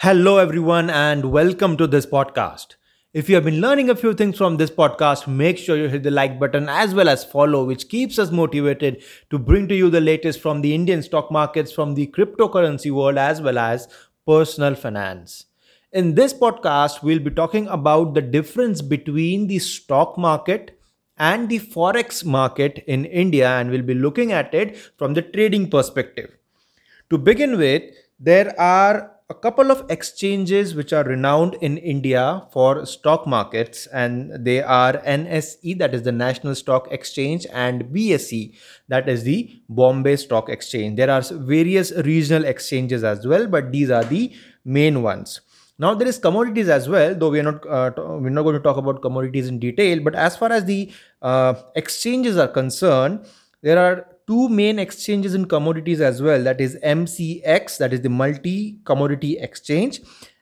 Hello, everyone, and welcome to this podcast. If you have been learning a few things from this podcast, make sure you hit the like button as well as follow, which keeps us motivated to bring to you the latest from the Indian stock markets, from the cryptocurrency world, as well as personal finance. In this podcast, we'll be talking about the difference between the stock market and the forex market in India, and we'll be looking at it from the trading perspective. To begin with, there are a couple of exchanges which are renowned in India for stock markets, and they are NSE, that is the National Stock Exchange, and BSE, that is the Bombay Stock Exchange. There are various regional exchanges as well, but these are the main ones. Now there is commodities as well, though we are not uh, we're not going to talk about commodities in detail. But as far as the uh, exchanges are concerned, there are two main exchanges in commodities as well that is mcx that is the multi commodity exchange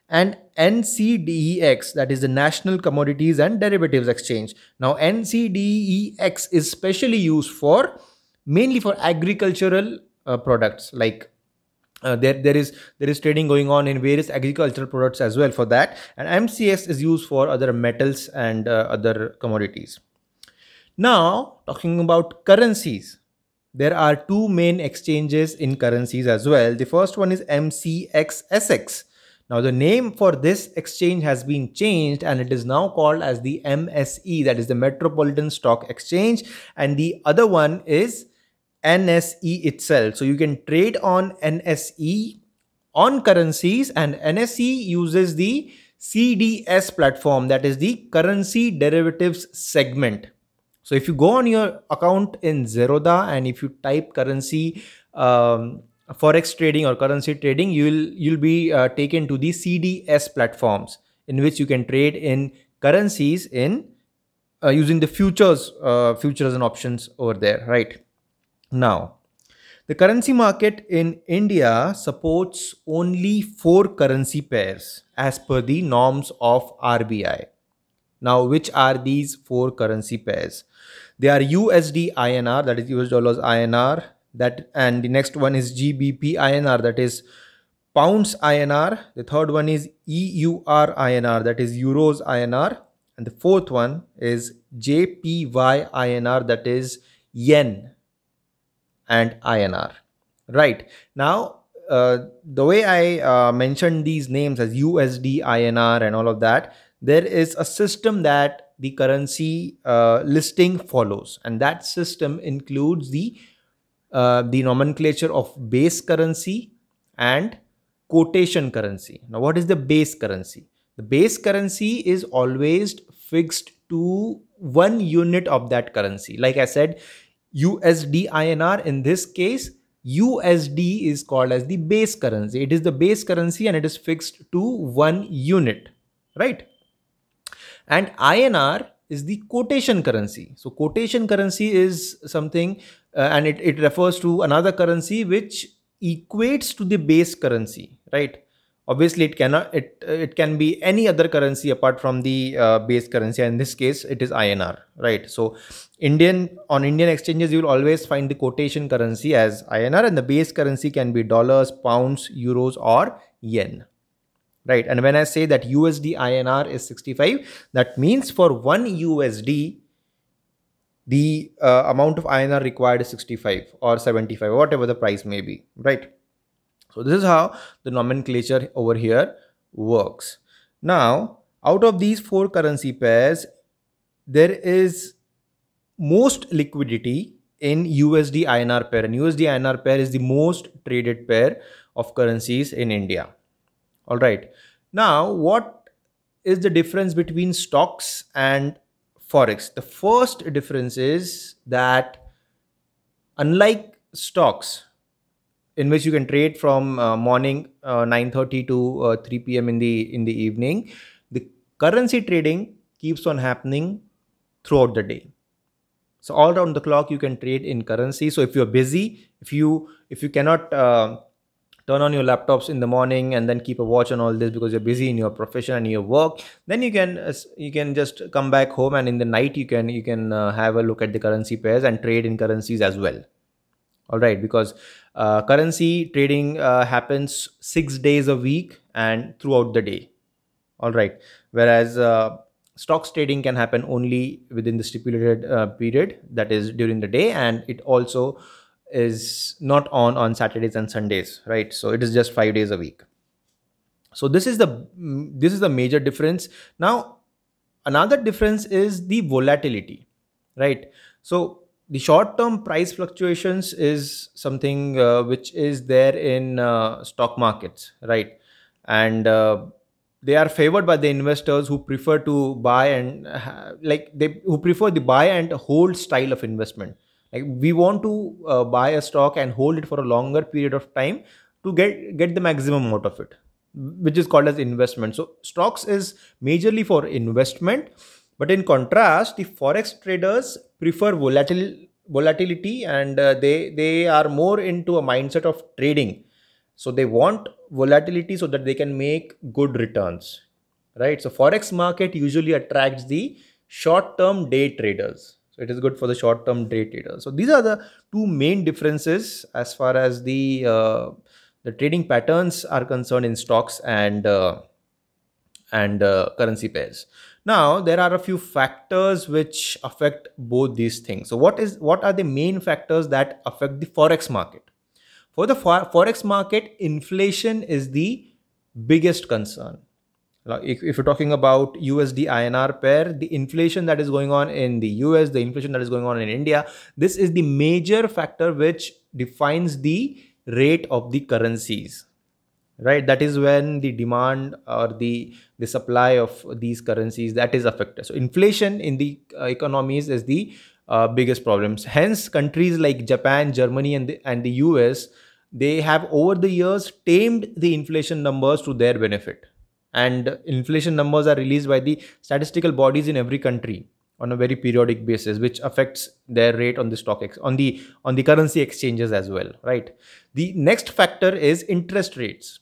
and ncdex that is the national commodities and derivatives exchange. Now ncdex is specially used for mainly for agricultural uh, products like uh, there there is there is trading going on in various agricultural products as well for that and mcx is used for other metals and uh, other commodities. Now talking about currencies there are two main exchanges in currencies as well. The first one is MCXSX. Now, the name for this exchange has been changed and it is now called as the MSE, that is the Metropolitan Stock Exchange, and the other one is NSE itself. So, you can trade on NSE on currencies, and NSE uses the CDS platform, that is the Currency Derivatives segment. So if you go on your account in Zerodha and if you type currency um, forex trading or currency trading, you'll you'll be uh, taken to the CDS platforms in which you can trade in currencies in uh, using the futures uh, futures and options over there. Right now, the currency market in India supports only four currency pairs as per the norms of RBI. Now, which are these four currency pairs? They are USD INR, that is US dollars INR, that and the next one is GBP INR, that is pounds INR. The third one is EUR INR, that is euros INR, and the fourth one is JPY INR, that is yen and INR. Right now, uh, the way I uh, mentioned these names as USD, INR, and all of that, there is a system that the currency uh, listing follows. And that system includes the uh, the nomenclature of base currency and quotation currency. Now what is the base currency? The base currency is always fixed to one unit of that currency. Like i said usd inr in this case usd is called as the base currency. It is the base currency and it is fixed to one unit right and INR is the quotation currency. So quotation currency is something uh, and it, it refers to another currency which equates to the base currency, right? Obviously, it cannot it it can be any other currency apart from the uh, base currency. In this case, it is INR, right? So, Indian on Indian exchanges, you will always find the quotation currency as INR, and the base currency can be dollars, pounds, euros, or yen right. And when i say that usd inr is 65 that means for 1 usd the uh, amount of inr required is 65 or 75 whatever the price may be. Right. So this is how the nomenclature over here works. Now out of these four currency pairs there is most liquidity in usd inr pair. And usd inr pair is the most traded pair of currencies in india all right. Now, what is the difference between stocks and forex? The first difference is that unlike stocks, in which you can trade from uh, morning uh, 9:30 to uh, 3 p.m. in the in the evening, the currency trading keeps on happening throughout the day. So all around the clock you can trade in currency. So if you're busy, if you if you cannot uh, turn on your laptops in the morning and then keep a watch on all this because you're busy in your profession and your work. Then you can uh, you can just come back home and in the night you can you can uh, have a look at the currency pairs and trade in currencies as well. All right because uh, currency trading uh, happens six days a week and throughout the day. All right. Whereas uh, stocks trading can happen only within the stipulated uh, period that is during the day and it also is not on on saturdays and sundays right? So it is just 5 days a week. So this is the this is the major difference. Now another difference is the volatility right? So the short term price fluctuations is something uh, which is there in uh, stock markets right? And uh, they are favored by the investors who prefer to buy and uh, like they who prefer the buy and hold style of investment like we want to uh, buy a stock and hold it for a longer period of time to get get the maximum out of it which is called as investment. So stocks is majorly for investment but in contrast the forex traders prefer volatile volatility and uh, they they are more into a mindset of trading. So they want volatility so that they can make good returns right? So forex market usually attracts the short term day traders so it is good for the short term day traders. So these are the two main differences as far as the uh, the trading patterns are concerned in stocks and uh, and uh, currency pairs. Now there are a few factors which affect both these things. So what is what are the main factors that affect the forex market? For the forex market inflation is the biggest concern if, if you're talking about USD INR pair, the inflation that is going on in the US, the inflation that is going on in India, this is the major factor which defines the rate of the currencies right? That is when the demand or the the supply of these currencies that is affected. So inflation in the uh, economies is the uh, biggest problems. Hence countries like japan germany and the, and the us they have over the years tamed the inflation numbers to their benefit and inflation numbers are released by the statistical bodies in every country on a very periodic basis which affects their rate on the stock ex- on the on the currency exchanges as well right the next factor is interest rates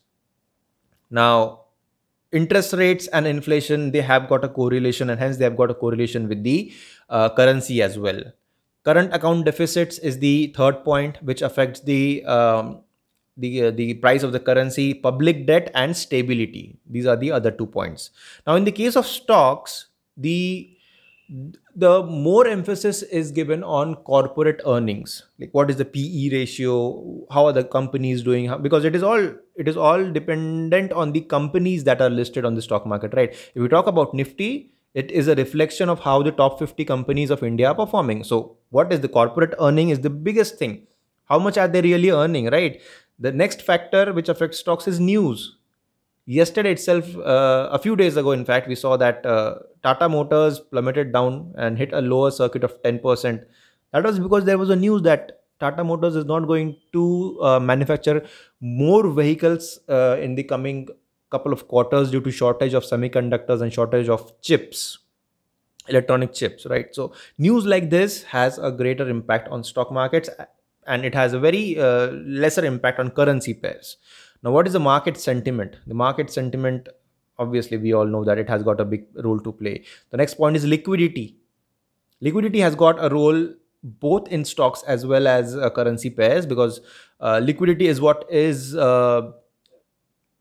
now, interest rates and inflation, they have got a correlation and hence they have got a correlation with the uh, currency as well. Current account deficits is the third point which affects the um, the uh, the price of the currency, public debt and stability. These are the other two points. Now, in the case of stocks, the the more emphasis is given on corporate earnings. Like what is the pe ratio? How are the companies doing? Because it is all it is all dependent on the companies that are listed on the stock market right? If we talk about nifty it is a reflection of how the top 50 companies of india are performing. So what is the corporate earning is the biggest thing. How much are they really earning right the next factor which affects stocks is news. Yesterday itself uh, a few days ago in fact we saw that uh, tata motors plummeted down and hit a lower circuit of 10% that was because there was a news that tata motors is not going to uh, manufacture more vehicles uh, in the coming couple of quarters due to shortage of semiconductors and shortage of chips electronic chips right? So news like this has a greater impact on stock markets and it has a very uh, lesser impact on currency pairs now, what is the market sentiment? The market sentiment, obviously, we all know that it has got a big role to play. The next point is liquidity. Liquidity has got a role both in stocks as well as uh, currency pairs because uh, liquidity is what is uh,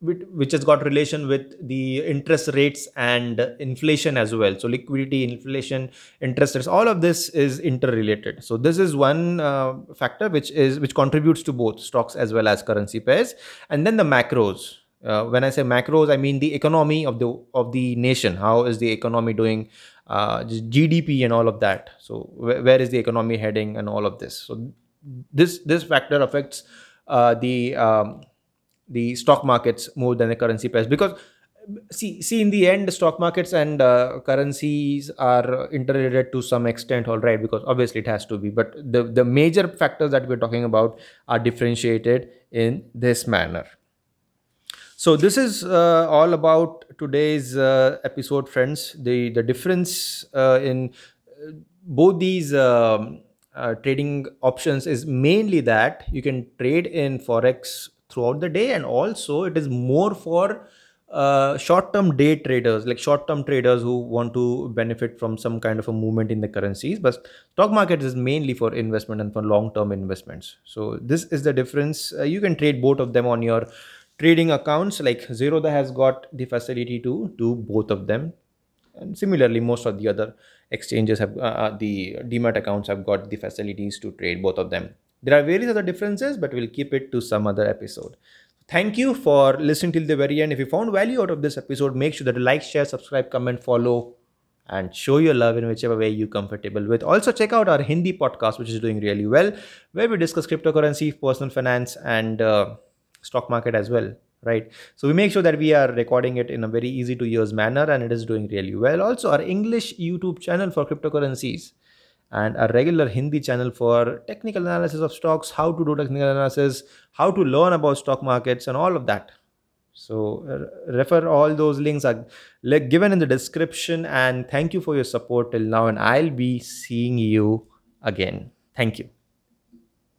which has got relation with the interest rates and inflation as well. So liquidity inflation interest rates all of this is interrelated. So this is one uh, factor which is which contributes to both stocks as well as currency pairs. And then the macros. Uh, when i say macros i mean the economy of the of the nation. How is the economy doing? Uh, gdp and all of that. So wh- where is the economy heading and all of this? So this this factor affects uh, the um, the stock markets more than the currency pairs because see see in the end stock markets and uh, currencies are interrelated to some extent all right because obviously it has to be. But the the major factors that we're talking about are differentiated in this manner. So this is uh, all about today's uh, episode friends. The the difference uh, in uh, both these um, uh, trading options is mainly that you can trade in forex throughout the day and also it is more for uh, short-term day traders like short-term traders who want to benefit from some kind of a movement in the currencies. But stock market is mainly for investment and for long-term investments. So this is the difference. Uh, you can trade both of them on your trading accounts. Like zerodha has got the facility to do both of them. And similarly most of the other exchanges have uh, uh the demat accounts have got the facilities to trade both of them there are various other differences but we'll keep it to some other episode Thank you for listening till the very end. If you found value out of this episode, make sure that you like, share, subscribe, comment, follow, and show your love in whichever way you're comfortable with. Also, check out our Hindi podcast, which is doing really well, where we discuss cryptocurrency, personal finance, and uh, stock market as well. Right. So we make sure that we are recording it in a very easy to use manner, and it is doing really well. Also, our English YouTube channel for cryptocurrencies and a regular Hindi channel for technical analysis of stocks, how to do technical analysis, how to learn about stock markets, and all of that. So, uh, refer all those links are given in the description. And thank you for your support till now. And I'll be seeing you again. Thank you.